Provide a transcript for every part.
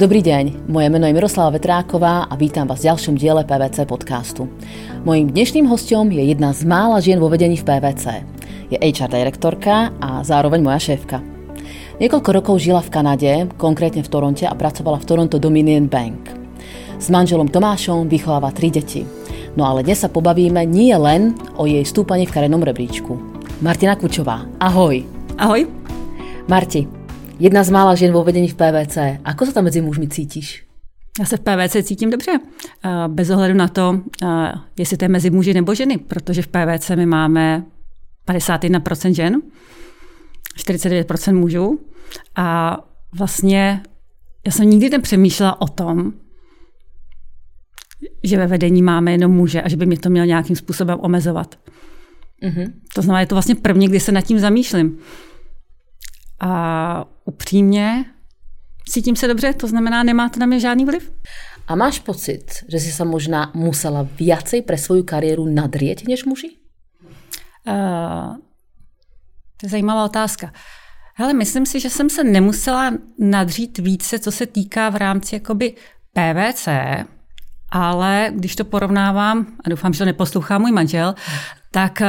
Dobrý deň, moje meno je Miroslava Vetráková a vítam vás v ďalšom diele PVC podcastu. Mojím dnešným hostom je jedna z mála žien vo vedení v PVC. Je HR direktorka a zároveň moja šéfka. Niekoľko rokov žila v Kanade, konkrétne v Toronte a pracovala v Toronto Dominion Bank. S manželom Tomášom vychováva tri deti. No ale dnes sa pobavíme nie len o jej stúpaní v karenom rebríčku. Martina Kučová, ahoj. Ahoj. Marti, Jedna z mála žen vo vedení v PVC. Ako se tam mezi mužmi cítíš? Já se v PVC cítím dobře, bez ohledu na to, jestli to je mezi muži nebo ženy, protože v PVC my máme 51% žen, 49% mužů a vlastně já jsem nikdy nepřemýšlela o tom, že ve vedení máme jenom muže a že by mě to měl nějakým způsobem omezovat. Mm-hmm. To znamená, je to vlastně první, kdy se nad tím zamýšlím. A upřímně cítím se dobře, to znamená, nemá to na mě žádný vliv. A máš pocit, že jsi se možná musela viacej pre svoju kariéru nadrieť než muži? Uh, to je zajímavá otázka. Hele, myslím si, že jsem se nemusela nadřít více, co se týká v rámci jakoby PVC, ale když to porovnávám, a doufám, že to neposlouchá můj manžel, tak uh,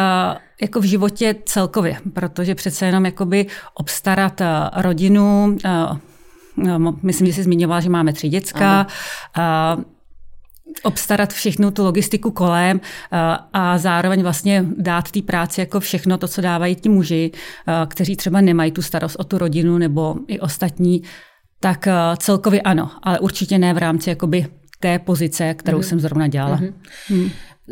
jako v životě celkově, protože přece jenom jakoby obstarat eh, rodinu, eh, no, myslím, že jsi zmiňovala, že máme tři děcka, ano. obstarat všechnu tu logistiku kolem eh, a zároveň vlastně dát té práci jako všechno to, co dávají ti muži, kteří třeba nemají tu starost o tu rodinu nebo i ostatní, tak celkově ano, ale určitě ne v rámci jakoby té pozice, kterou mm. jsem zrovna dělala. Mm. Mm.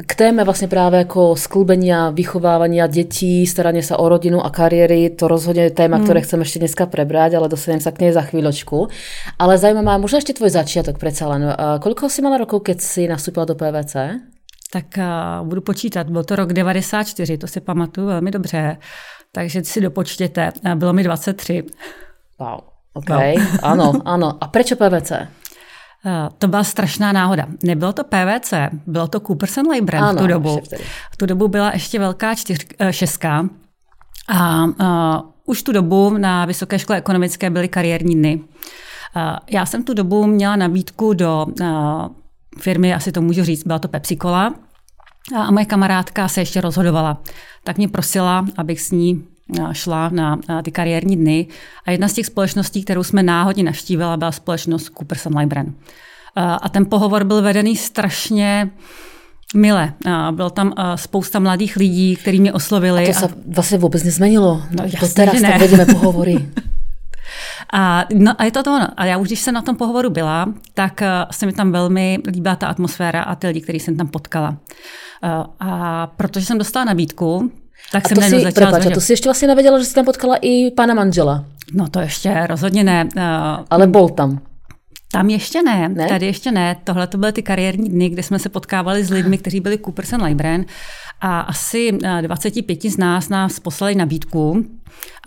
K téme vlastně právě jako sklubenia, vychovávania dětí, staranie sa o rodinu a kariéry, to rozhodně je téma, mm. které chcem ještě dneska prebrať, ale dostanem sa k nej za chvíľočku. Ale zajímavá, možná ještě tvoj začiatok predsa len. Koľko si mala rokov, keď si nastúpila do PVC? Tak uh, budu počítat, byl to rok 94, to si pamatuju velmi dobře, takže si dopočtěte, bylo mi 23. Wow, OK, no. ano, ano. A prečo PVC? Eh, to byla strašná náhoda. Nebylo to PVC, bylo to Cooperson Librand v tu dobu. V tu dobu byla ještě velká čtyř, eh, šestka a uh, už tu dobu na Vysoké škole ekonomické byly kariérní dny. Uh, já jsem tu dobu měla nabídku do uh, firmy, asi to můžu říct, byla to Pepsi Cola, a moje kamarádka se ještě rozhodovala. Tak mě prosila, abych s ní šla na ty kariérní dny a jedna z těch společností, kterou jsme náhodně navštívila, byla společnost Cooperson Libren. A ten pohovor byl vedený strašně Mile. Bylo tam spousta mladých lidí, kteří mě oslovili. A to se a... vlastně vůbec nezměnilo. No, jasně, to teraz ne. tak vedeme pohovory. A, no, a je to to ono. A já už, když jsem na tom pohovoru byla, tak se mi tam velmi líbila ta atmosféra a ty lidi, který jsem tam potkala. A protože jsem dostala nabídku, tak a jsem to si, začala a to si ještě vlastně nevěděla, že jsi tam potkala i pana manžela. No to ještě rozhodně ne. Uh, Ale bol tam. Tam ještě ne, ne, tady ještě ne. Tohle to byly ty kariérní dny, kde jsme se potkávali s lidmi, kteří byli Cooperson Libren a asi 25 z nás nás poslali nabídku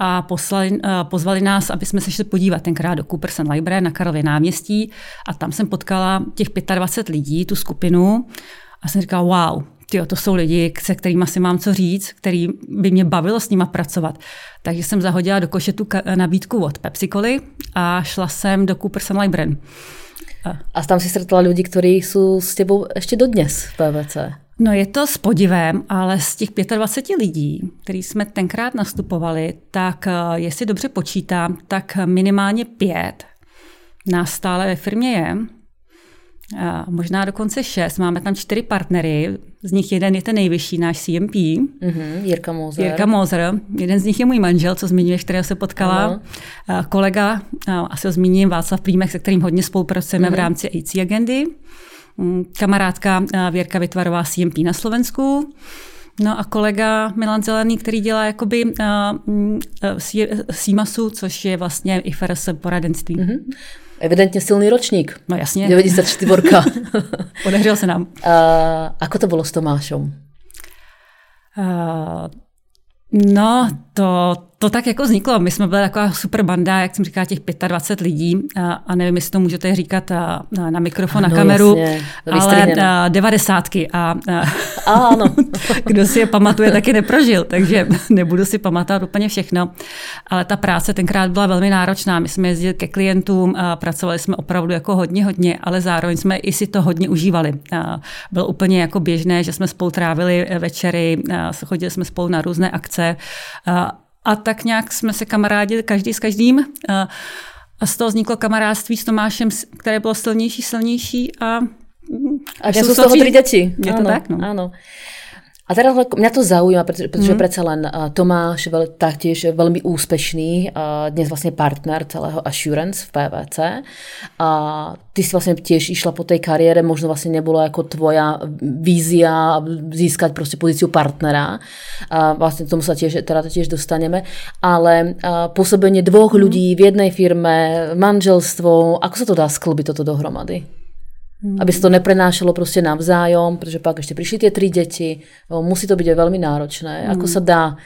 a poslali, eh, pozvali nás, aby jsme se šli podívat tenkrát do Cooperson Library na Karlově náměstí a tam jsem potkala těch 25 lidí, tu skupinu a jsem říkala, wow, tyjo, to jsou lidi, se kterými si mám co říct, který by mě bavilo s nima pracovat. Takže jsem zahodila do koše tu nabídku od PepsiColy a šla jsem do Cooperson Libren. A, a tam si stretla lidi, kteří jsou s tebou ještě dodnes v PVC. No je to s podivem, ale z těch 25 lidí, který jsme tenkrát nastupovali, tak eh, jestli dobře počítám, tak minimálně pět nás stále ve firmě je možná dokonce šest. Máme tam čtyři partnery, z nich jeden je ten nejvyšší, náš CMP. Mm-hmm, Jirka Mozer. Jirka Mozer. Jeden z nich je můj manžel, co zmiňuješ, kterého se potkala. Ano. Kolega, asi ho zmíním, Václav Prímek, se kterým hodně spolupracujeme mm-hmm. v rámci AC agendy. Mm, kamarádka Věrka Vytvarová CMP na Slovensku. No a kolega Milan Zelený, který dělá jakoby uh, uh, SIMASu, což je vlastně IFRS poradenství. Mm-hmm. Evidentně silný ročník. No jasně. 94. Odehřel se nám. Uh, ako to bylo s Tomášem? Uh, no, to, to tak jako vzniklo. My jsme byli taková super banda, jak jsem říkala, těch 25 lidí a, a nevím, jestli to můžete říkat na, na mikrofon, ano, na kameru, jasně, ale a, devadesátky a, a ano. kdo si je pamatuje, taky neprožil, takže nebudu si pamatovat úplně všechno. Ale ta práce tenkrát byla velmi náročná. My jsme jezdili ke klientům, a pracovali jsme opravdu jako hodně, hodně, ale zároveň jsme i si to hodně užívali. A bylo úplně jako běžné, že jsme spolu trávili večery, chodili jsme spolu na různé akce a, a tak nějak jsme se kamarádili každý s každým. A, z toho vzniklo kamarádství s Tomášem, které bylo silnější, silnější a a jsou z toho tři děti. Je to tak, no. Ano. A teraz mňa to zaujíma, pretože, pretože mm. predsa len Tomáš veľ, taktiež veľmi úspešný, dnes vlastne partner celého Assurance v PVC. A ty si vlastne tiež išla po tej kariére, možno vlastne nebolo ako tvoja vízia získať proste pozíciu partnera. A vlastne tomu sa tiež, teda tiež dostaneme. Ale pôsobenie dvoch mm. ľudí v jednej firme, manželstvo, ako sa to dá sklbiť toto dohromady? Hmm. Aby se to neprenášelo prostě navzájom, protože pak ještě přišly ty tři děti, musí to být velmi náročné. Hmm. Ako se dá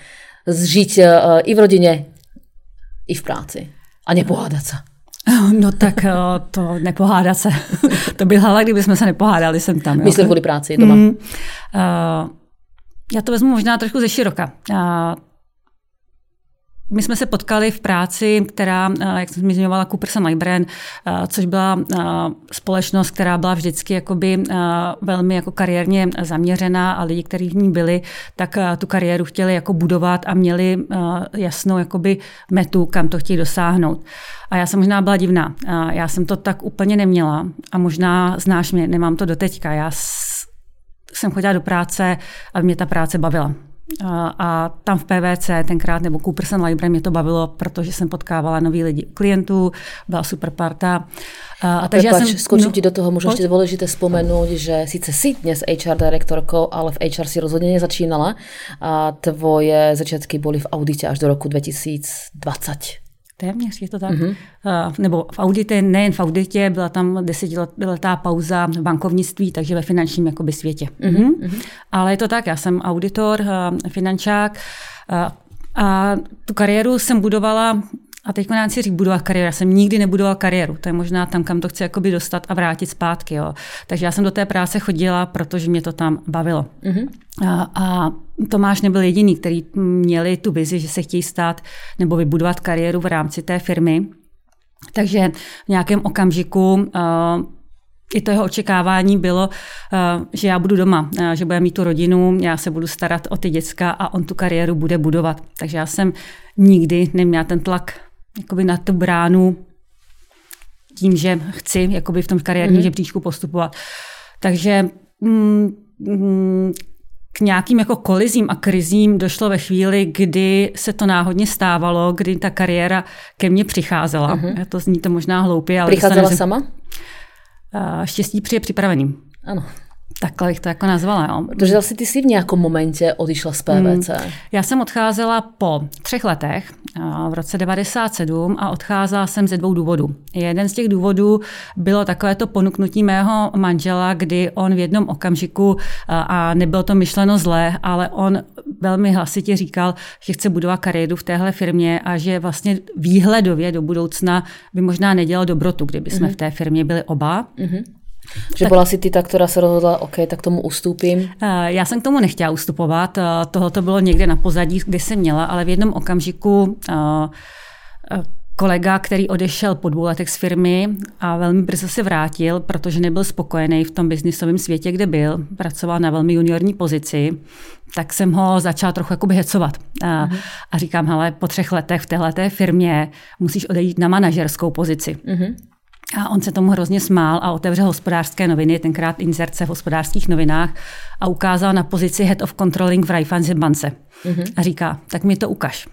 zžít uh, i v rodině, i v práci a nepohádat se. No tak uh, to nepohádat se. to by hala, kdyby jsme se nepohádali jsem tam. Myslím kvůli práci doma. Hmm. Uh, já to vezmu možná trošku ze široka. Uh, my jsme se potkali v práci, která, eh, jak jsem zmiňovala, Cooperson Libren, eh, což byla eh, společnost, která byla vždycky jakoby velmi jako kariérně zaměřená a lidi, kteří v ní byli, tak tu kariéru chtěli jako budovat a měli jasnou jakoby metu, kam to chtějí dosáhnout. A já jsem možná byla divná. Já jsem to tak úplně neměla a možná znáš mě, nemám to doteďka. Já jsem chodila do práce a mě ta práce bavila. A, a tam v PVC tenkrát, nebo Cooperson Library mě to bavilo, protože jsem potkávala nový lidi klientů, byla super parta. A, a takže Prepač, já jsem, skočím no, ti do toho, možná ještě dôležité vzpomenout, že sice si dnes HR direktorkou, ale v HR si rozhodně nezačínala a tvoje začátky byly v auditě až do roku 2020. Téměř je to tak. Mm-hmm. Nebo v auditě, nejen v auditě, byla tam desetiletá pauza v bankovnictví, takže ve finančním jakoby světě. Mm-hmm. Mm-hmm. Ale je to tak, já jsem auditor, finančák a tu kariéru jsem budovala a teď nám si říct budovat kariéru. Já jsem nikdy nebudoval kariéru. To je možná tam, kam to chci jakoby dostat a vrátit zpátky. Jo. Takže já jsem do té práce chodila, protože mě to tam bavilo. Mm-hmm. A, a Tomáš nebyl jediný, který měli tu vizi, že se chtějí stát nebo vybudovat kariéru v rámci té firmy. Takže v nějakém okamžiku uh, i to jeho očekávání bylo, uh, že já budu doma, uh, že bude mít tu rodinu, já se budu starat o ty děcka a on tu kariéru bude budovat. Takže já jsem nikdy neměla ten tlak jakoby na tu bránu tím, že chci jakoby v tom kariérním mm. žebříčku postupovat. Takže mm, mm, k nějakým jako kolizím a krizím došlo ve chvíli, kdy se to náhodně stávalo, kdy ta kariéra ke mně přicházela. Mm-hmm. To zní to možná hloupě, ale... Přicházela nezem... sama? Štěstí při připraveným. Ano. Takhle bych to jako nazvala. Jo. Protože asi ty jsi v nějakém momentě odišla z PVC. Hmm. Já jsem odcházela po třech letech, v roce 97 a odcházela jsem ze dvou důvodů. Jeden z těch důvodů bylo takové to ponuknutí mého manžela, kdy on v jednom okamžiku, a nebylo to myšleno zlé, ale on velmi hlasitě říkal, že chce budovat kariéru v téhle firmě a že vlastně výhledově do budoucna by možná nedělal dobrotu, kdyby jsme mm-hmm. v té firmě byli oba. Mm-hmm. Že tak, byla si ty ta, která se rozhodla, OK, tak tomu ustupím? Já jsem k tomu nechtěla ustupovat. Tohle to bylo někde na pozadí, kdy jsem měla, ale v jednom okamžiku kolega, který odešel po dvou letech z firmy a velmi brzo se vrátil, protože nebyl spokojený v tom biznisovém světě, kde byl, pracoval na velmi juniorní pozici, tak jsem ho začala trochu jakoby hecovat. A, mm-hmm. a říkám, hele, po třech letech v téhle firmě musíš odejít na manažerskou pozici. Mm-hmm. A on se tomu hrozně smál a otevřel hospodářské noviny, tenkrát inzerce v hospodářských novinách a ukázal na pozici Head of Controlling v Raiffeisenbance. Mm-hmm. A říká, tak mi to ukaž.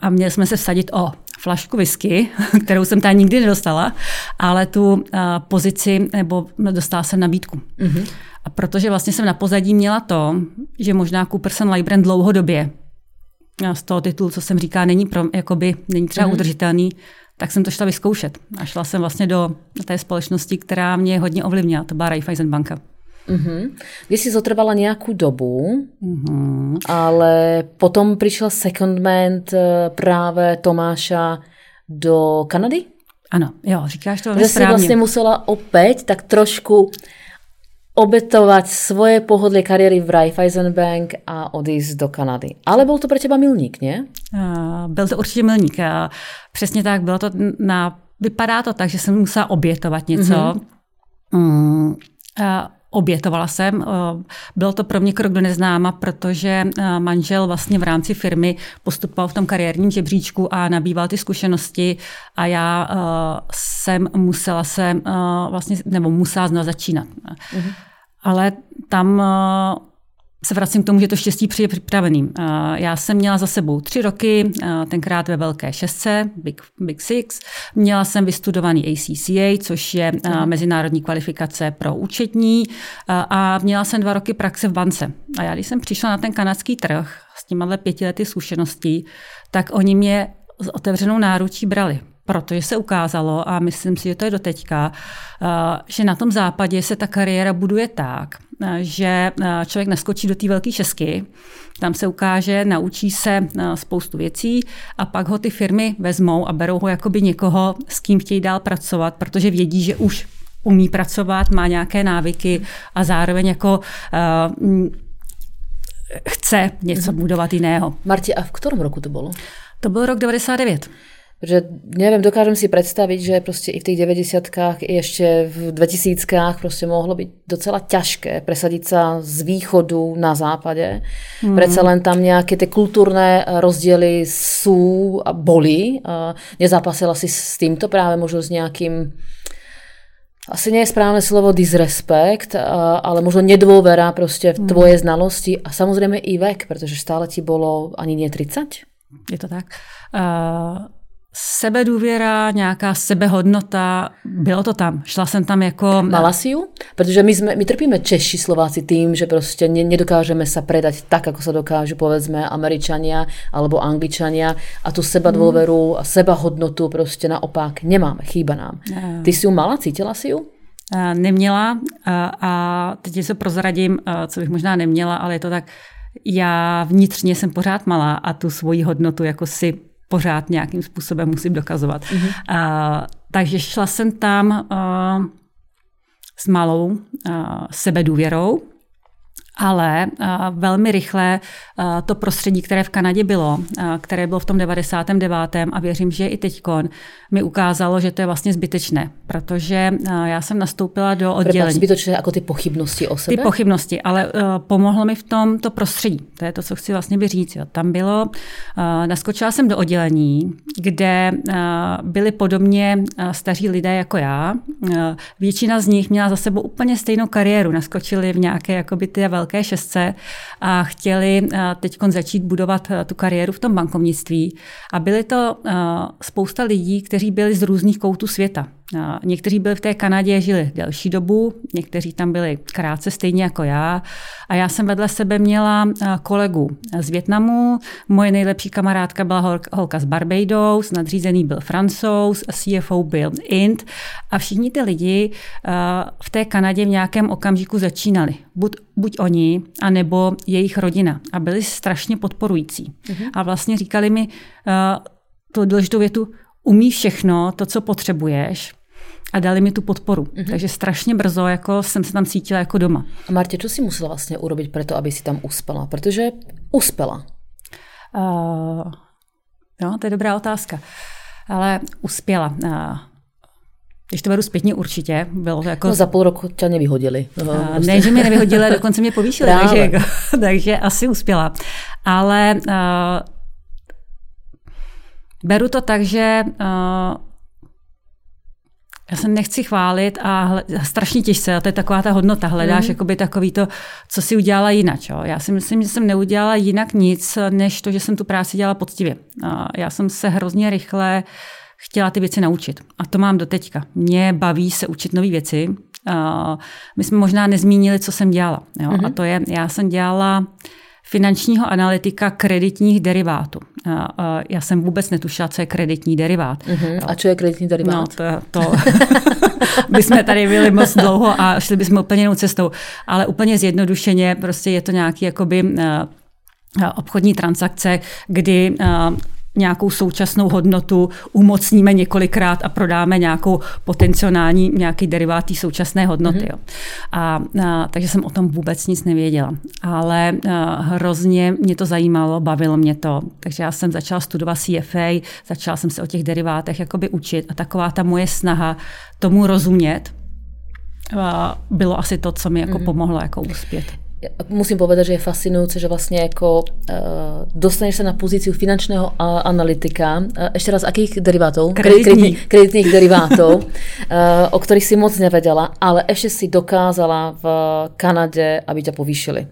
A měli jsme se vsadit o flašku whisky, kterou jsem tam nikdy nedostala, ale tu pozici, nebo dostala jsem nabídku. Mm-hmm. A protože vlastně jsem na pozadí měla to, že možná Cooperson Libren dlouhodobě z toho titulu, co jsem říká, není, pro, jakoby, není třeba mm-hmm. udržitelný, tak jsem to šla vyzkoušet. A šla jsem vlastně do té společnosti, která mě hodně ovlivnila, to byla Raiffeisen banka. Uh-huh. Vy si zotrvala nějakou dobu, uh-huh. ale potom přišel secondment eh, právě Tomáša do Kanady? Ano, jo, říkáš to Že si vlastně musela opět tak trošku obetovat svoje pohodlie kariéry v Raiffeisenbank a odjít do Kanady. Ale byl to pro těba milník, ne? Byl to určitě milník. Přesně tak, bylo to na, vypadá to tak, že jsem musela obětovat něco. Mm-hmm. Mm, obětovala jsem. Byl to pro mě krok do neznáma, protože manžel vlastně v rámci firmy postupoval v tom kariérním žebříčku a nabýval ty zkušenosti a já jsem musela se vlastně, nebo musela znovu začínat. Mm-hmm. Ale tam se vracím k tomu, že to štěstí přijde připraveným. Já jsem měla za sebou tři roky, tenkrát ve velké šestce, Big, Big Six. Měla jsem vystudovaný ACCA, což je mm. mezinárodní kvalifikace pro účetní a měla jsem dva roky praxe v bance. A já, když jsem přišla na ten kanadský trh s těma pěti lety zkušeností, tak oni mě s otevřenou náručí brali protože se ukázalo, a myslím si, že to je doteďka, že na tom západě se ta kariéra buduje tak, že člověk naskočí do té velké šesky, tam se ukáže, naučí se spoustu věcí a pak ho ty firmy vezmou a berou ho jakoby někoho, s kým chtějí dál pracovat, protože vědí, že už umí pracovat, má nějaké návyky a zároveň jako uh, chce něco budovat jiného. Marti, a v kterém roku to bylo? To byl rok 99. Protože nevím, dokážem si představit, že prostě i v těch 90 i ještě v 2000 prostě mohlo být docela těžké presadit se z východu na západě. Hmm. Přece len tam nějaké ty kulturné rozdíly jsou a bolí. Nezápasila si s tímto právě možná s nějakým asi nie je správné slovo disrespekt, ale možno nedôvera prostě v hmm. tvoje znalosti a samozřejmě i vek, protože stále ti bylo ani nie 30. Je to tak. Uh sebedůvěra, nějaká sebehodnota, bylo to tam. Šla jsem tam jako... Mala si ju? Protože my, jsme, my trpíme Češi, Slováci tým, že prostě ne, nedokážeme se predať tak, jako se dokážu povedzme Američania alebo Angličania a tu seba dôveru a seba hodnotu prostě naopak nemáme, chýba nám. Ty si ju mala, cítila si ju? Neměla a teď se prozradím, co bych možná neměla, ale je to tak, já vnitřně jsem pořád malá a tu svoji hodnotu jako si pořád nějakým způsobem musím dokazovat. Mm-hmm. Uh, takže šla jsem tam uh, s malou uh, sebedůvěrou, ale uh, velmi rychle uh, to prostředí, které v Kanadě bylo, uh, které bylo v tom 99. a věřím, že i teď mi ukázalo, že to je vlastně zbytečné, protože já jsem nastoupila do oddělení. Zbytečné jako ty pochybnosti o sebe? Ty pochybnosti, ale pomohlo mi v tom to prostředí. To je to, co chci vlastně říct. Jo. Tam bylo, naskočila jsem do oddělení, kde byli podobně staří lidé jako já. Většina z nich měla za sebou úplně stejnou kariéru. Naskočili v nějaké jakoby ty velké šestce a chtěli teď začít budovat tu kariéru v tom bankovnictví. A byly to spousta lidí, kteří byli z různých koutů světa. Někteří byli v té Kanadě, žili delší dobu, někteří tam byli krátce stejně jako já. A já jsem vedle sebe měla kolegu z Větnamu, moje nejlepší kamarádka byla holka z Barbados, nadřízený byl francouz, CFO byl Int a všichni ty lidi v té Kanadě v nějakém okamžiku začínali. Buď, buď oni, anebo jejich rodina. A byli strašně podporující. Mm-hmm. A vlastně říkali mi tu důležitou větu, umí všechno, to, co potřebuješ, a dali mi tu podporu. Mm-hmm. Takže strašně brzo jako jsem se tam cítila jako doma. A Martě, co si musela vlastně urobit pro to, aby si tam uspela? Protože uspela. Uh, no, to je dobrá otázka. Ale uspěla. Uh, když to beru zpětně určitě, bylo to jako... No za půl roku tě nevyhodili. No, uh, prostě. Ne, že mě nevyhodili, dokonce mě povýšili, takže, jako, takže asi uspěla. Ale uh, beru to tak, že uh, já se nechci chválit a hle, strašně těžce, a to je taková ta hodnota, hledáš mm. jakoby takový to, co si udělala jinak. Jo. Já si myslím, že jsem neudělala jinak nic, než to, že jsem tu práci dělala poctivě. A já jsem se hrozně rychle chtěla ty věci naučit. A to mám do teďka. Mě baví se učit nové věci. A my jsme možná nezmínili, co jsem dělala. Jo. Mm-hmm. A to je, já jsem dělala finančního analytika kreditních derivátů. Já jsem vůbec netušila, co je kreditní derivát. Uh-huh. A co je kreditní derivát? No, to, to by jsme tady byli moc dlouho a šli bychom úplně jinou cestou. Ale úplně zjednodušeně, prostě je to nějaký jakoby obchodní transakce, kdy nějakou současnou hodnotu umocníme několikrát a prodáme nějakou potenciální nějaký derivát té současné hodnoty. Mm-hmm. Jo. A, a, takže jsem o tom vůbec nic nevěděla. Ale a, hrozně mě to zajímalo, bavilo mě to. Takže já jsem začala studovat CFA, začala jsem se o těch derivátech jakoby učit a taková ta moje snaha tomu rozumět, bylo asi to, co mi jako mm-hmm. pomohlo jako uspět musím povedať, že je fascinujúce, že vlastne ako uh, dostaneš sa na pozíciu finančného analytika. Uh, ešte raz, akých derivátov? Kreditných. Kreditných derivátov, uh, o ktorých si moc nevedela, ale ešte si dokázala v Kanade, aby ťa povýšili.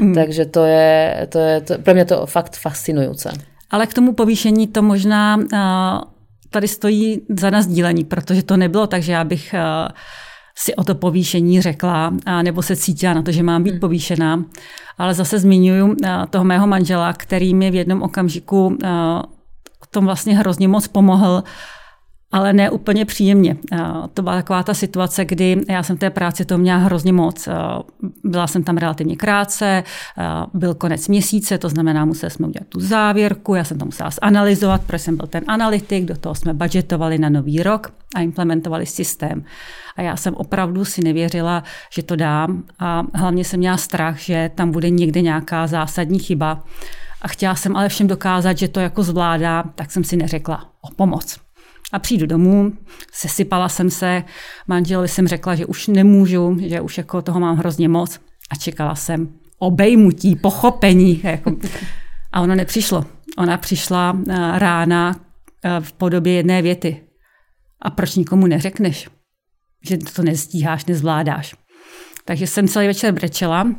Mm. Takže to je, to je to, pre mňa to fakt fascinujúce. Ale k tomu povýšení to možná uh, tady stojí za nás dílení, protože to nebylo tak, že já bych uh, si o to povýšení řekla, a nebo se cítila na to, že mám být hmm. povýšená. Ale zase zmiňuji toho mého manžela, který mi v jednom okamžiku k tomu vlastně hrozně moc pomohl, ale ne úplně příjemně. To byla taková ta situace, kdy já jsem té práci to měla hrozně moc. Byla jsem tam relativně krátce, byl konec měsíce, to znamená, museli jsme udělat tu závěrku, já jsem to musela zanalizovat, protože jsem byl ten analytik, do toho jsme budgetovali na nový rok a implementovali systém. A já jsem opravdu si nevěřila, že to dám a hlavně jsem měla strach, že tam bude někde nějaká zásadní chyba. A chtěla jsem ale všem dokázat, že to jako zvládá, tak jsem si neřekla o pomoc. A přijdu domů, sesypala jsem se, manželovi jsem řekla, že už nemůžu, že už jako toho mám hrozně moc a čekala jsem obejmutí, pochopení. Jako. A ono nepřišlo. Ona přišla eh, rána eh, v podobě jedné věty. A proč nikomu neřekneš, že to nestíháš, nezvládáš? Takže jsem celý večer brečela.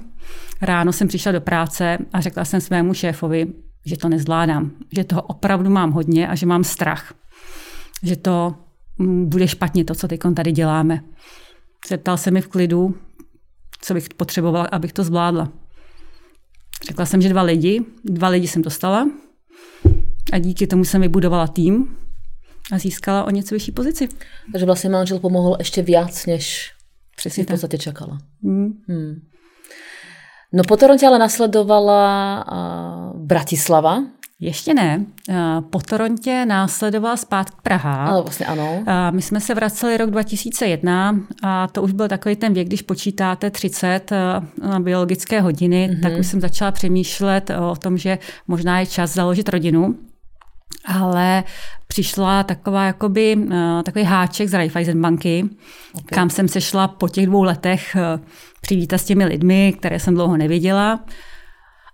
Ráno jsem přišla do práce a řekla jsem svému šéfovi, že to nezvládám, že toho opravdu mám hodně a že mám strach že to mm, bude špatně, to, co teď tady děláme. Zeptal se mi v klidu, co bych potřebovala, abych to zvládla. Řekla jsem, že dva lidi, dva lidi jsem dostala a díky tomu jsem vybudovala tým a získala o něco vyšší pozici. Takže vlastně manžel pomohl ještě víc, než Přesně v podstatě čekala. Hmm. Hmm. No po Toronte ale nasledovala uh, Bratislava, ještě ne. Eh, po Torontě následovala zpátky Praha. Ale vlastně ano. Eh, my jsme se vraceli rok 2001 a to už byl takový ten věk, když počítáte 30 eh, na biologické hodiny, mm-hmm. tak už jsem začala přemýšlet o tom, že možná je čas založit rodinu. Ale přišla taková jakoby, takový háček z Raiffeisen banky, okay. kam jsem se šla po těch dvou letech přivítat s těmi lidmi, které jsem dlouho neviděla.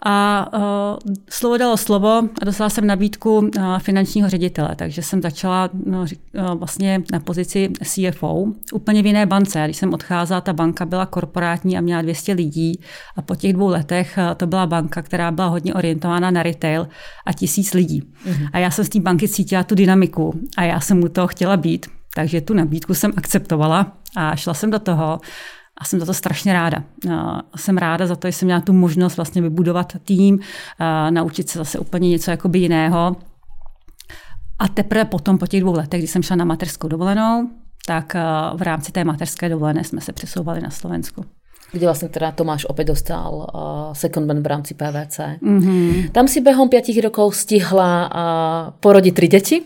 A uh, slovo dalo slovo a dostala jsem nabídku uh, finančního ředitele, takže jsem začala no, uh, vlastně na pozici CFO úplně v jiné bance. Když jsem odcházela, ta banka byla korporátní a měla 200 lidí a po těch dvou letech uh, to byla banka, která byla hodně orientována na retail a tisíc lidí. Uh-huh. A já jsem z té banky cítila tu dynamiku a já jsem u toho chtěla být. Takže tu nabídku jsem akceptovala a šla jsem do toho a jsem za to strašně ráda. Jsem ráda za to, že jsem měla tu možnost vlastně vybudovat tým, naučit se zase úplně něco jakoby jiného. A teprve potom, po těch dvou letech, kdy jsem šla na mateřskou dovolenou, tak v rámci té mateřské dovolené jsme se přesouvali na Slovensku kde vlastně teda Tomáš opět dostal uh, secondman v rámci PVC. Mm-hmm. Tam si během pěti rokov stihla uh, porodit tři děti.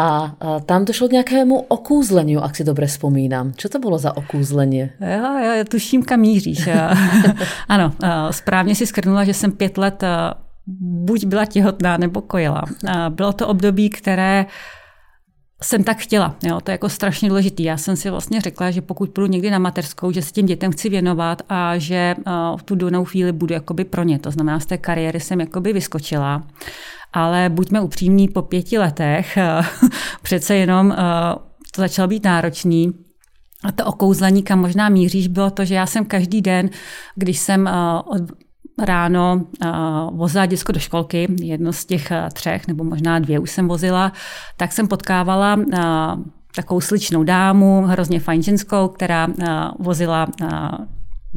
A, tam došlo k nějakému okůzlení, ak si dobře vzpomínám. Co to bylo za okůzlení? Já, já, tuším, kam míříš. ano, správně si skrnula, že jsem pět let buď byla těhotná nebo kojila. Bylo to období, které jsem tak chtěla. Jo, to je jako strašně důležitý. Já jsem si vlastně řekla, že pokud půjdu někdy na mateřskou, že se těm dětem chci věnovat a že v tu danou chvíli budu jakoby pro ně. To znamená, z té kariéry jsem jakoby vyskočila ale buďme upřímní, po pěti letech přece jenom eh, to začalo být náročný. A to okouzlení, kam možná míříš, bylo to, že já jsem každý den, když jsem eh, od ráno vozila děcko do školky, jedno z těch třech, nebo možná dvě už jsem vozila, tak jsem potkávala takovou sličnou dámu, hrozně fajn ženskou, která vozila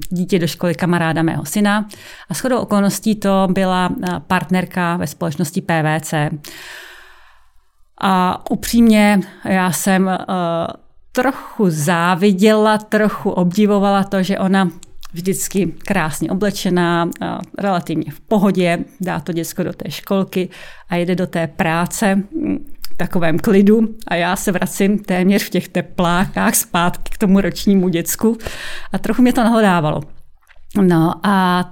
dítě do školy kamaráda mého syna a shodou okolností to byla partnerka ve společnosti PVC. A upřímně já jsem uh, trochu záviděla, trochu obdivovala to, že ona vždycky krásně oblečená, relativně v pohodě, dá to děcko do té školky a jede do té práce takovém klidu a já se vracím téměř v těch teplákách zpátky k tomu ročnímu děcku a trochu mě to nahodávalo. No a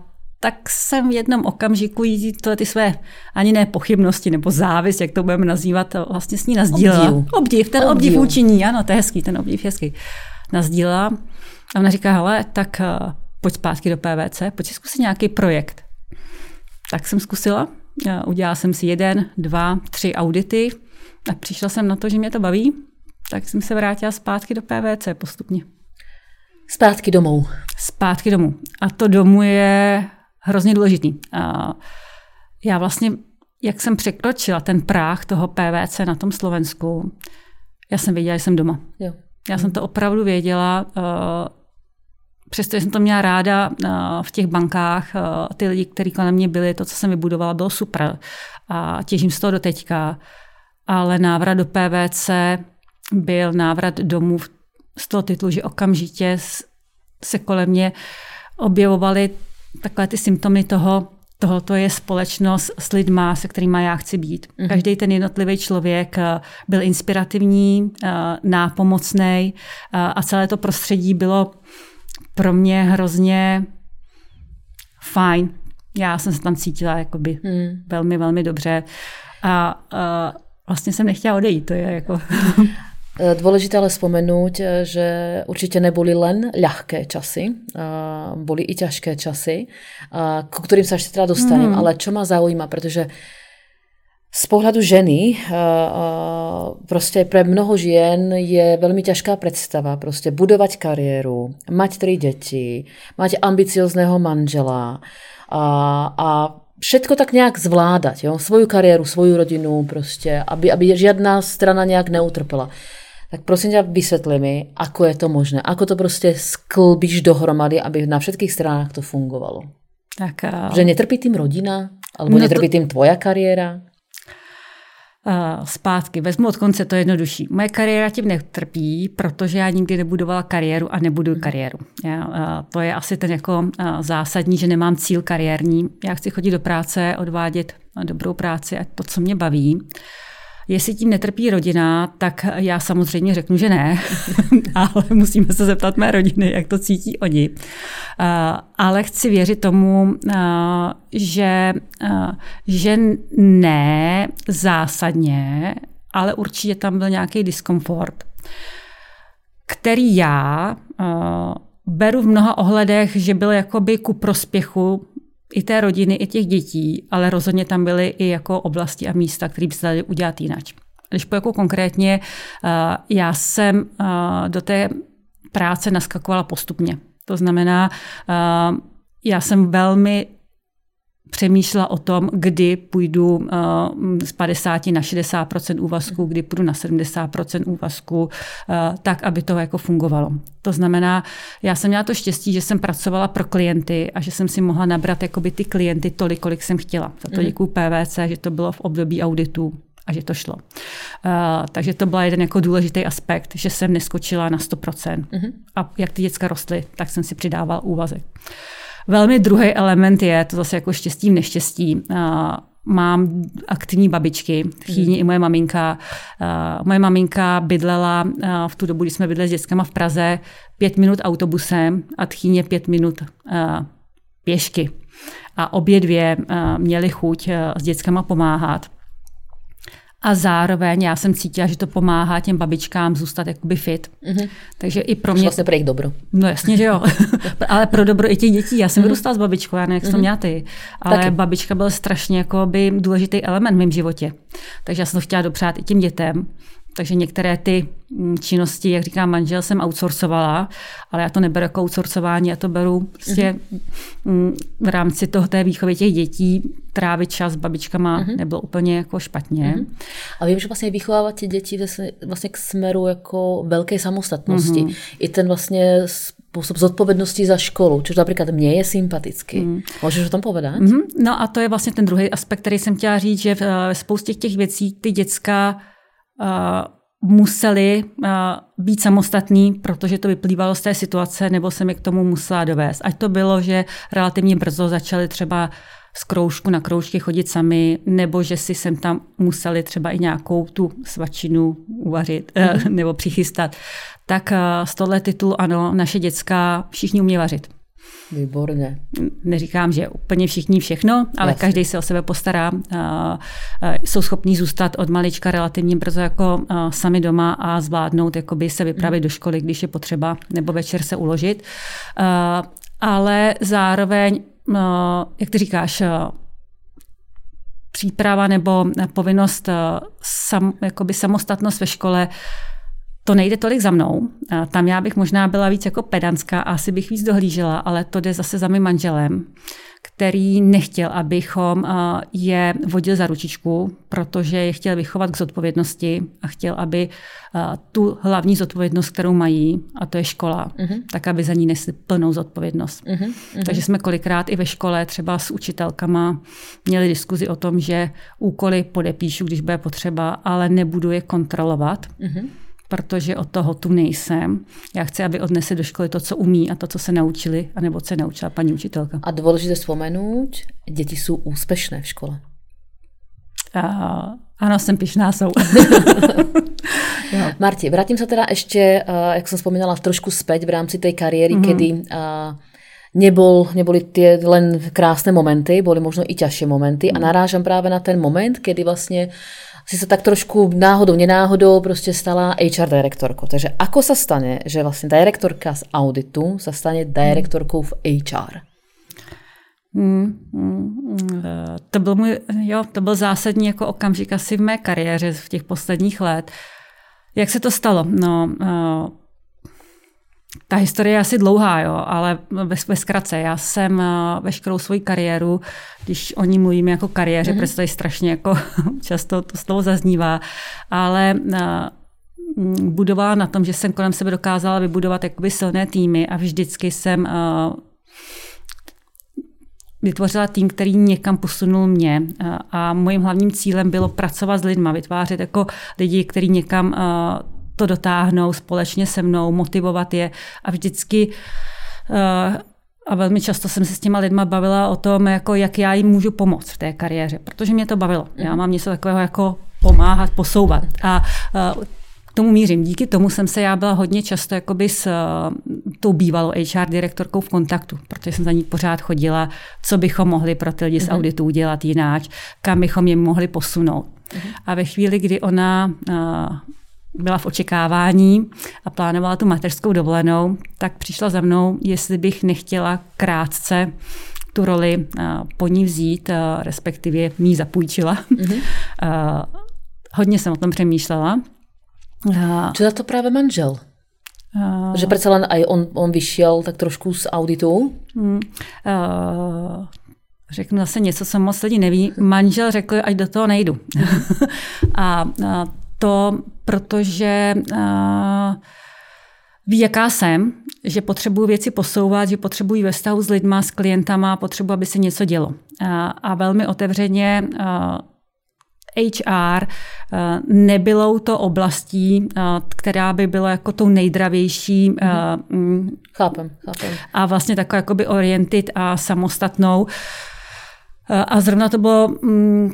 tak jsem v jednom okamžiku jí to, ty své ani ne pochybnosti nebo závist, jak to budeme nazývat, vlastně s ní nazdílela. Obdiv. obdiv ten obdiv, obdiv učiní, ano, to je hezký, ten obdiv je hezký. Nazdílela a ona říká, hele, tak uh, pojď zpátky do PVC, pojď si zkusit nějaký projekt. Tak jsem zkusila, uh, udělala jsem si jeden, dva, tři audity a přišla jsem na to, že mě to baví, tak jsem se vrátila zpátky do PVC postupně. Zpátky domů. Zpátky domů. A to domů je hrozně důležitý. A já vlastně, jak jsem překročila ten práh toho PVC na tom Slovensku, já jsem věděla, že jsem doma. Jo. Já jsem to opravdu věděla, přestože jsem to měla ráda v těch bankách, ty lidi, kteří kolem mě byli, to, co jsem vybudovala, bylo super a těžím z toho do teďka, ale návrat do PVC byl návrat domů z toho titulu, že okamžitě se kolem mě objevovaly takové ty symptomy toho, tohoto je společnost s lidma, se kterými já chci být. Mm-hmm. Každý ten jednotlivý člověk eh, byl inspirativní, eh, nápomocný eh, a celé to prostředí bylo pro mě hrozně fajn. Já jsem se tam cítila jakoby mm. velmi, velmi dobře a, a vlastně jsem nechtěla odejít. To je jako... Eh, dôležité ale spomenúť, eh, že určite neboli len ľahké časy, boli i ťažké časy, ku ktorým sa ešte teda dostanem, mm. ale čo ma zaujíma, pretože z pohľadu ženy, eh, prostě pre mnoho žien je veľmi ťažká predstava, prostě budovať kariéru, mať tri deti, mať ambiciozného manžela a, a všetko tak nějak zvládať, jo? svoju kariéru, svoju rodinu, prostě, aby, aby žiadna strana nějak neutrpela. Tak prosím ťa, vysvetli mi, ako je to možné. Ako to prostě sklbíš dohromady, aby na všetkých stranách to fungovalo. Tak, uh, že netrpí tým rodina? Alebo no netrpí to... tým tvoja kariéra? Uh, zpátky, vezmu od konce, to je jednodušší. Moje kariéra tím netrpí, protože já nikdy nebudovala kariéru a nebudu mhm. kariéru. Já, uh, to je asi ten jako uh, zásadní, že nemám cíl kariérní. Já chci chodit do práce, odvádět dobrou práci a to, co mě baví. Jestli tím netrpí rodina, tak já samozřejmě řeknu, že ne, ale musíme se zeptat mé rodiny, jak to cítí oni. Ale chci věřit tomu, že, že ne zásadně, ale určitě tam byl nějaký diskomfort, který já beru v mnoha ohledech, že byl jakoby ku prospěchu i té rodiny, i těch dětí, ale rozhodně tam byly i jako oblasti a místa, které by se dali udělat jinak. Když po jako konkrétně, eh, já jsem eh, do té práce naskakovala postupně. To znamená, eh, já jsem velmi přemýšlela o tom, kdy půjdu uh, z 50 na 60 úvazku, kdy půjdu na 70 úvazku, uh, tak, aby to jako fungovalo. To znamená, já jsem měla to štěstí, že jsem pracovala pro klienty a že jsem si mohla nabrat jakoby ty klienty tolik, kolik jsem chtěla. Za to mhm. děkuji PVC, že to bylo v období auditu a že to šlo. Uh, takže to byl jeden jako důležitý aspekt, že jsem neskočila na 100%. Mm-hmm. A jak ty děcka rostly, tak jsem si přidával úvazek. Velmi druhý element je, to zase jako štěstí v neštěstí, mám aktivní babičky, chýně i moje maminka. Moje maminka bydlela v tu dobu, kdy jsme bydleli s dětskama v Praze, pět minut autobusem a tchýně pět minut pěšky. A obě dvě měly chuť s dětskama pomáhat. A zároveň já jsem cítila, že to pomáhá těm babičkám zůstat jakoby fit. Mm-hmm. Takže i pro mě... Vlastně pro jejich dobro. No jasně, že jo. ale pro dobro i těch dětí. Já jsem mm-hmm. vyrůstala s babičkou, já nevím, jak mm-hmm. to mhm. měla ty. Ale Taky. babička byl strašně jakoby důležitý element v mém životě. Takže já jsem to chtěla dopřát i těm dětem. Takže některé ty mm, činnosti, jak říkám manžel, jsem outsourcovala, ale já to neberu jako outsourcování, já to beru prostě mm-hmm. v rámci toho té výchovy těch dětí, trávit čas s babičkama mm-hmm. nebylo úplně jako špatně. Mm-hmm. A vím, že vlastně vychovávat ty děti vlastně k smeru jako velké samostatnosti. Mm-hmm. I ten vlastně spôsob zodpovednosti za školu, což například mně je sympatický. Mm. Můžeš o tom povedat? Mm-hmm. No a to je vlastně ten druhý aspekt, který jsem chtěla říct, že v uh, spoustě těch věcí ty děcka museli uh, být samostatní, protože to vyplývalo z té situace, nebo jsem je k tomu musela dovést. Ať to bylo, že relativně brzo začali třeba z kroužku na kroužky chodit sami, nebo že si sem tam museli třeba i nějakou tu svačinu uvařit mm-hmm. nebo přichystat. Tak eh, z tohle titulu ano, naše děcka všichni umí vařit. Výborně. Neříkám, že úplně všichni všechno, ale Jasně. každý se o sebe postará. Jsou schopní zůstat od malička relativně brzo jako sami doma a zvládnout jakoby se vypravit mm. do školy, když je potřeba, nebo večer se uložit. Ale zároveň jak ty říkáš, eh, příprava nebo povinnost eh, sam, jakoby samostatnost ve škole, to nejde tolik za mnou. Tam já bych možná byla víc jako pedanská a asi bych víc dohlížela, ale to jde zase za mým manželem který nechtěl, abychom je vodil za ručičku, protože je chtěl vychovat k zodpovědnosti a chtěl, aby tu hlavní zodpovědnost, kterou mají, a to je škola, uh-huh. tak aby za ní nesli plnou zodpovědnost. Uh-huh. Uh-huh. Takže jsme kolikrát i ve škole třeba s učitelkama měli diskuzi o tom, že úkoly podepíšu, když bude potřeba, ale nebudu je kontrolovat. Uh-huh protože od toho tu nejsem. Já chci, aby odnesli do školy to, co umí a to, co se naučili, anebo co se naučila paní učitelka. A důležité vzpomenout, děti jsou úspěšné v škole. A, ano, jsem pišná, jsou. Marti, vrátím se teda ještě, jak jsem vzpomínala, trošku zpět v rámci té kariéry, mm-hmm. kedy nebol, neboli tie len krásne momenty, boli možno i ťažšie momenty a mhm. narážam práve na ten moment, kedy vlastne si sa tak trošku náhodou, nenáhodou prostě stala HR direktorkou. Takže ako sa stane, že vlastně direktorka z auditu sa stane direktorkou v HR? Hmm, hmm, to byl můj, jo, to byl zásadní jako okamžik asi v mé kariéře v těch posledních let. Jak se to stalo? No, uh, ta historie je asi dlouhá, jo, ale ve, ve zkratce. Já jsem uh, veškerou svoji kariéru, když o ní mluvíme jako kariéře, mm-hmm. protože strašně jako často to slovo zaznívá, ale uh, budovala na tom, že jsem kolem sebe dokázala vybudovat jakoby silné týmy a vždycky jsem uh, vytvořila tým, který někam posunul mě a mojím hlavním cílem bylo pracovat s lidmi, vytvářet jako lidi, kteří někam to dotáhnou společně se mnou, motivovat je a vždycky uh, a velmi často jsem se s těma lidma bavila o tom, jako jak já jim můžu pomoct v té kariéře, protože mě to bavilo. Já mhm. mám něco takového jako pomáhat, posouvat. A uh, k tomu mířím. Díky tomu jsem se, já byla hodně často jakoby s uh, tou bývalou HR direktorkou v kontaktu, protože jsem za ní pořád chodila, co bychom mohli pro ty lidi z mhm. auditu udělat jináč, kam bychom je mohli posunout. Uh-huh. A ve chvíli, kdy ona uh, byla v očekávání a plánovala tu mateřskou dovolenou, tak přišla za mnou, jestli bych nechtěla krátce tu roli po ní vzít, respektive mý zapůjčila. Mm-hmm. Hodně jsem o tom přemýšlela. Co za to právě manžel? Uh, že přece len aj on, on vyšel tak trošku z auditu? Uh, řeknu zase něco, co moc lidí neví. Manžel řekl, ať do toho nejdu. a, a to, protože uh, ví, jaká jsem, že potřebuji věci posouvat, že potřebuji ve vztahu s lidma, s klientama, potřebuji, aby se něco dělo. Uh, a velmi otevřeně uh, HR nebylo to oblastí, která by byla jako tou nejdravější. Mm-hmm. Chápem, chápem. A vlastně taková jakoby oriented a samostatnou. A zrovna to bylo mm,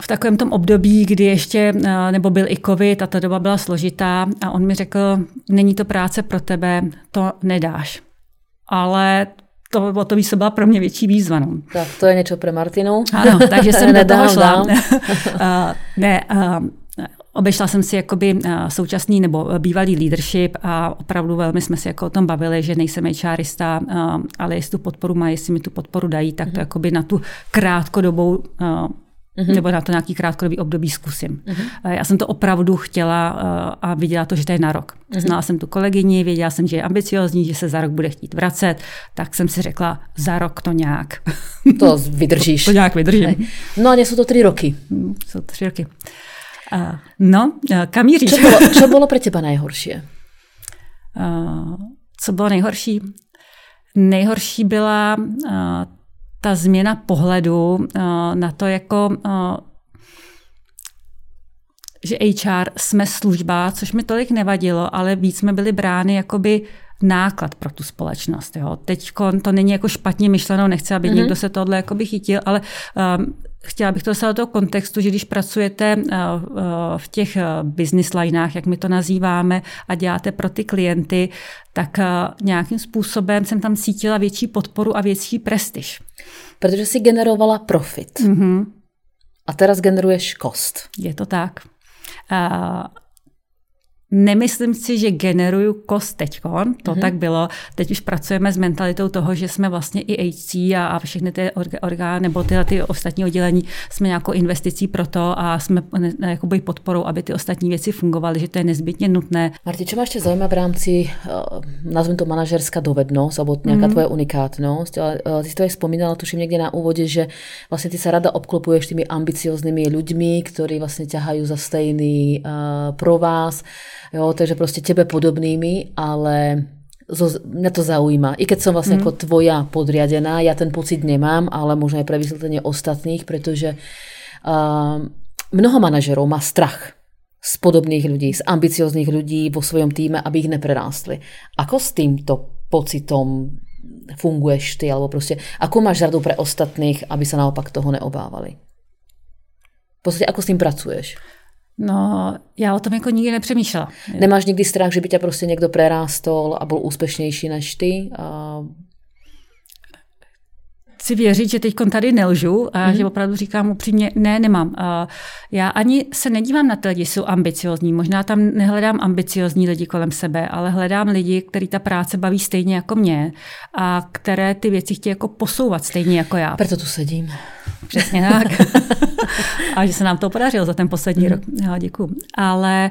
v takovém tom období, kdy ještě, eh, nebo byl i covid a ta doba byla složitá a on mi řekl, není to práce pro tebe, to nedáš. Ale to, to výzva byla pro mě větší výzva. No. Tak to je něco pro Martinu. Ano, takže jsem do toho šla. uh, ne, uh, Obešla jsem si jakoby současný nebo bývalý leadership a opravdu velmi jsme si jako o tom bavili, že nejsem HRista, ale jestli tu podporu mají, jestli mi tu podporu dají, tak to mm-hmm. jakoby na tu krátkodobou mm-hmm. nebo na to nějaký krátkodobý období zkusím. Mm-hmm. Já jsem to opravdu chtěla eh, a viděla to, že to je na rok. Mm-hmm. Znala jsem tu kolegyni, věděla jsem, že je ambiciozní, že se za rok bude chtít vracet, tak jsem si řekla, za rok to nějak. To vydržíš. to, to nějak vydržím. No a jsou to tři roky. Mm, jsou tři roky. Uh, no, kam míříš? Co bylo, bylo pro teba nejhorší? Uh, Co bylo nejhorší? Nejhorší byla ta změna pohledu na to, jako že HR jsme služba, což mi tolik nevadilo, ale víc jsme byli brány jakoby náklad pro tu společnost. Jo. Teď to není jako špatně myšleno, nechci, aby mm-hmm. někdo se tohle jakoby chytil, ale um, chtěla bych to dostat do toho kontextu, že když pracujete uh, uh, v těch uh, business lineách, jak my to nazýváme, a děláte pro ty klienty, tak nějakým způsobem jsem tam cítila větší podporu a větší prestiž. Protože si generovala profit. Mm-hmm. A teraz generuješ kost. Je to tak. Nemyslím si, že generuju kost teďkon, to mm-hmm. tak bylo. Teď už pracujeme s mentalitou toho, že jsme vlastně i HC a, a všechny ty orgány nebo tyhle ty ostatní oddělení jsme nějakou investicí pro to a jsme jakoby podporou, aby ty ostatní věci fungovaly, že to je nezbytně nutné. Marti, čo máš ještě v rámci, uh, nazvem to manažerská dovednost, alebo nějaká mm-hmm. tvoje unikátnost, ale uh, ty si to aj spomínala, tuším někde na úvodě, že vlastně ty se rada obklopuješ tými ambiciozními ľuďmi, ktorí vlastně ťahajú za stejný uh, pro vás jo, takže prostě tebe podobnými, ale zo, mňa to zaujíma. I keď som vlastne mm. ako tvoja podriadená, ja ten pocit nemám, ale možno aj pre vysvetlenie ostatných, pretože uh, mnoho manažerov má strach z podobných ľudí, z ambicioznych ľudí vo svojom týme, aby ich neprerástli. Ako s týmto pocitom funguješ ty, alebo prostě, ako máš radu pre ostatných, aby sa naopak toho neobávali? V podstate, ako s tým pracuješ? No, já o tom jako nikdy nepřemýšlela. Nemáš nikdy strach, že by tě prostě někdo prerástol a byl úspěšnější než ty? A chci věřit, že teď tady nelžu a mm. že opravdu říkám upřímně, ne, nemám. Já ani se nedívám na ty lidi, jsou ambiciozní. Možná tam nehledám ambiciozní lidi kolem sebe, ale hledám lidi, který ta práce baví stejně jako mě a které ty věci chtějí jako posouvat stejně jako já. Proto tu sedím. Přesně tak. a že se nám to podařilo za ten poslední mm. rok. Já děkuju. Ale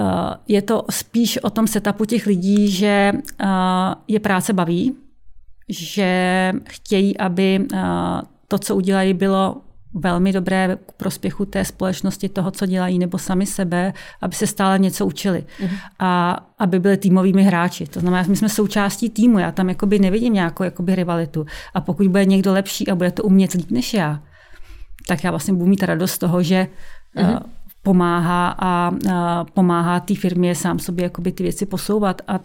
uh, je to spíš o tom setupu těch lidí, že uh, je práce baví, že chtějí, aby eh, to, co udělají, bylo velmi dobré k prospěchu té společnosti, toho, co dělají, nebo sami sebe, aby se stále něco učili uh-huh. a aby byli týmovými hráči. To znamená, my jsme součástí týmu, já tam jakoby nevidím nějakou jakoby rivalitu. A pokud bude někdo lepší a bude to umět líp než já, tak já vlastně budu mít radost z toho, že uh-huh. pomáhá a pomáhá té firmě sám sobě jakoby ty věci posouvat a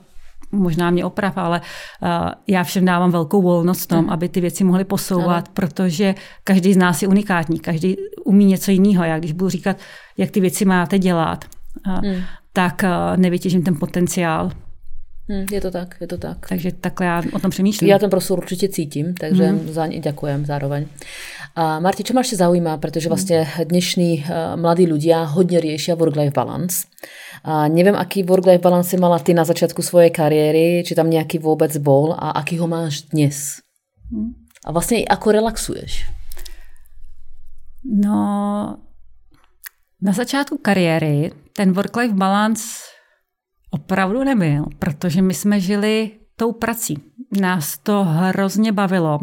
možná mě oprav, ale uh, já všem dávám velkou volnost v tom, aby ty věci mohly posouvat, ano. protože každý z nás je unikátní, každý umí něco jiného. Já když budu říkat, jak ty věci máte dělat, uh, mm. tak uh, nevytěžím ten potenciál. Hmm, je to tak, je to tak. Takže takhle já o tom přemýšlím. Já ten prostor určitě cítím, takže hmm. za ně děkujem zároveň. A Marti, čo máš zaujíma, protože vlastně dnešní uh, mladí ľudia hodně riešia work-life balance. A nevím, aký work-life balance mala ty na začátku svojej kariéry, či tam nějaký vůbec bol a aký ho máš dnes. Hmm. A vlastně i ako relaxuješ? No, na začátku kariéry ten work-life balance opravdu nebyl, protože my jsme žili tou prací. Nás to hrozně bavilo.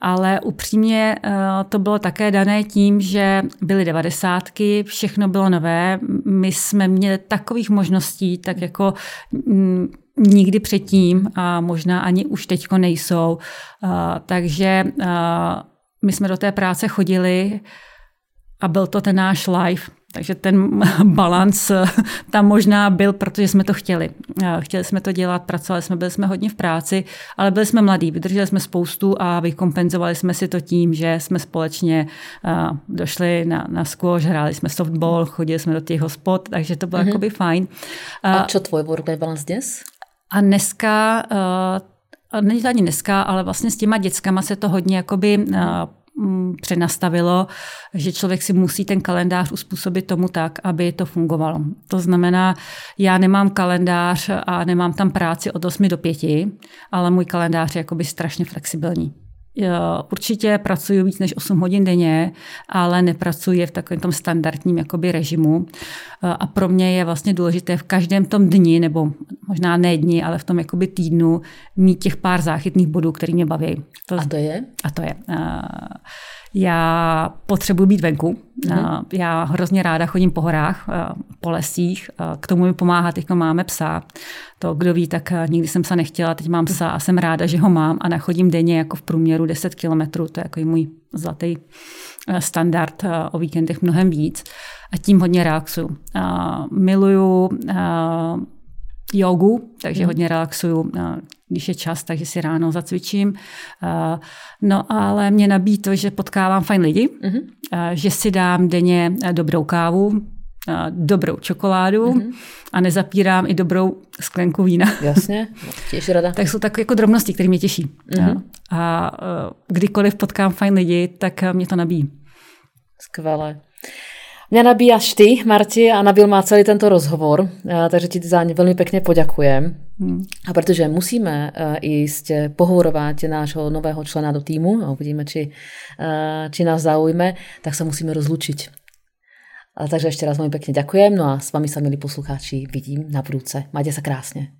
Ale upřímně eh, to bylo také dané tím, že byly devadesátky, všechno bylo nové, my jsme měli takových možností, tak jako mm, nikdy předtím a možná ani už teďko nejsou. Eh, takže eh, my jsme do té práce chodili a byl to ten náš live. Takže ten balans eh, tam možná byl, protože jsme to chtěli. Eh, chtěli jsme to dělat, pracovali jsme, byli jsme hodně v práci, ale byli jsme mladí, vydrželi jsme spoustu a vykompenzovali jsme si to tím, že jsme společně eh, došli na, na squash, hráli jsme softball, chodili jsme do těch hospod, takže to bylo mm-hmm. jakoby fajn. A co tvoj work-life balance dnes? A dneska, není to ani dneska, ale vlastně s těma dětskama se to hodně jakoby přenastavilo, že člověk si musí ten kalendář uspůsobit tomu tak, aby to fungovalo. To znamená, já nemám kalendář a nemám tam práci od 8 do 5, ale můj kalendář je jakoby strašně flexibilní. Určitě pracuji víc než 8 hodin denně, ale nepracuji v takovém tom standardním jakoby režimu. A pro mě je vlastně důležité v každém tom dni, nebo možná ne dni, ale v tom jakoby týdnu mít těch pár záchytných bodů, které mě baví. To, a to je? A to je. Já potřebuji být venku. Mm-hmm. Já hrozně ráda chodím po horách. po lesích. K tomu mi pomáhá, teď máme psa. To, kdo ví, tak nikdy jsem se nechtěla, teď mám psa a jsem ráda, že ho mám a nachodím denně jako v průměru 10 kilometrů, to je jako můj zlatý standard o víkendech mnohem víc a tím hodně relaxuju. Miluju jogu, takže mm. hodně relaxuju, když je čas, takže si ráno zacvičím. No ale mě nabíjí to, že potkávám fajn lidi, mm. že si dám denně dobrou kávu, dobrou čokoládu mm-hmm. a nezapírám i dobrou sklenku vína. Jasně, těž rada. tak jsou takové jako drobnosti, které mě těší. Mm-hmm. A kdykoliv potkám fajn lidi, tak mě to nabíjí. Skvěle. Mňa nabíjaš ty, Marti, a nabil má celý tento rozhovor, takže ti za ně velmi pekne poďakujem. Hmm. A protože musíme ísť pohovorovať nášho nového člena do týmu a uvidíme, či, či nás zaujme, tak sa musíme rozlučiť. Takže ešte raz veľmi pekne ďakujem, no a s vami sa, milí poslucháči, vidím na budúce. Majte sa krásne.